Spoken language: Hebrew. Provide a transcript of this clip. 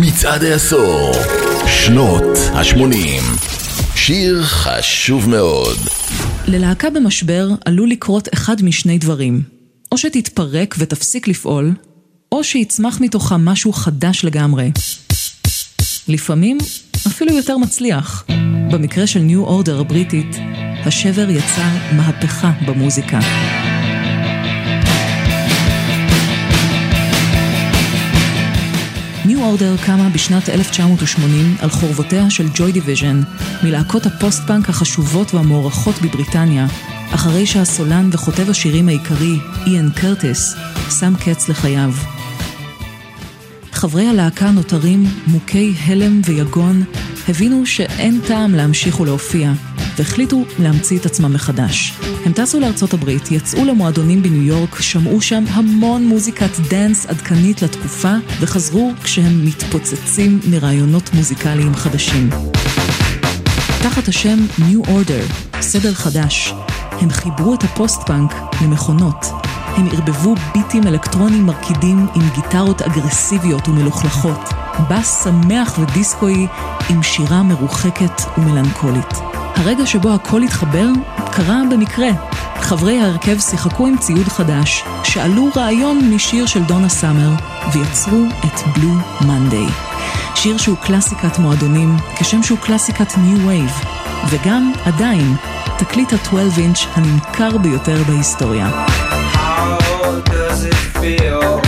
מצעד העשור, שנות ה-80. שיר חשוב מאוד. ללהקה במשבר עלול לקרות אחד משני דברים. או שתתפרק ותפסיק לפעול, או שיצמח מתוכה משהו חדש לגמרי. לפעמים אפילו יותר מצליח. במקרה של ניו אורדר הבריטית, השבר יצר מהפכה במוזיקה. Order קמה בשנת 1980 על חורבותיה של Joy Division, מלהקות הפוסט-פאנק החשובות והמוערכות בבריטניה, אחרי שהסולן וכותב השירים העיקרי, איאן קרטיס, שם קץ לחייו. חברי הלהקה נותרים מוכי הלם ויגון, הבינו שאין טעם להמשיך ולהופיע, והחליטו להמציא את עצמם מחדש. הם טסו לארצות הברית, יצאו למועדונים בניו יורק, שמעו שם המון מוזיקת dance עדכנית לתקופה, וחזרו כשהם מתפוצצים מרעיונות מוזיקליים חדשים. תחת השם New Order, סדר חדש, הם חיברו את הפוסט-פאנק למכונות. הם ערבבו ביטים אלקטרונים מרקידים עם גיטרות אגרסיביות ומלוכלכות, בס שמח ודיסקואי עם שירה מרוחקת ומלנכולית. הרגע שבו הכל התחבר קרה במקרה. חברי ההרכב שיחקו עם ציוד חדש, שאלו רעיון משיר של דונה סאמר, ויצרו את Blue Monday. שיר שהוא קלאסיקת מועדונים, כשם שהוא קלאסיקת new wave, וגם, עדיין, תקליט ה-12 אינץ' הנמכר ביותר בהיסטוריה. How does it feel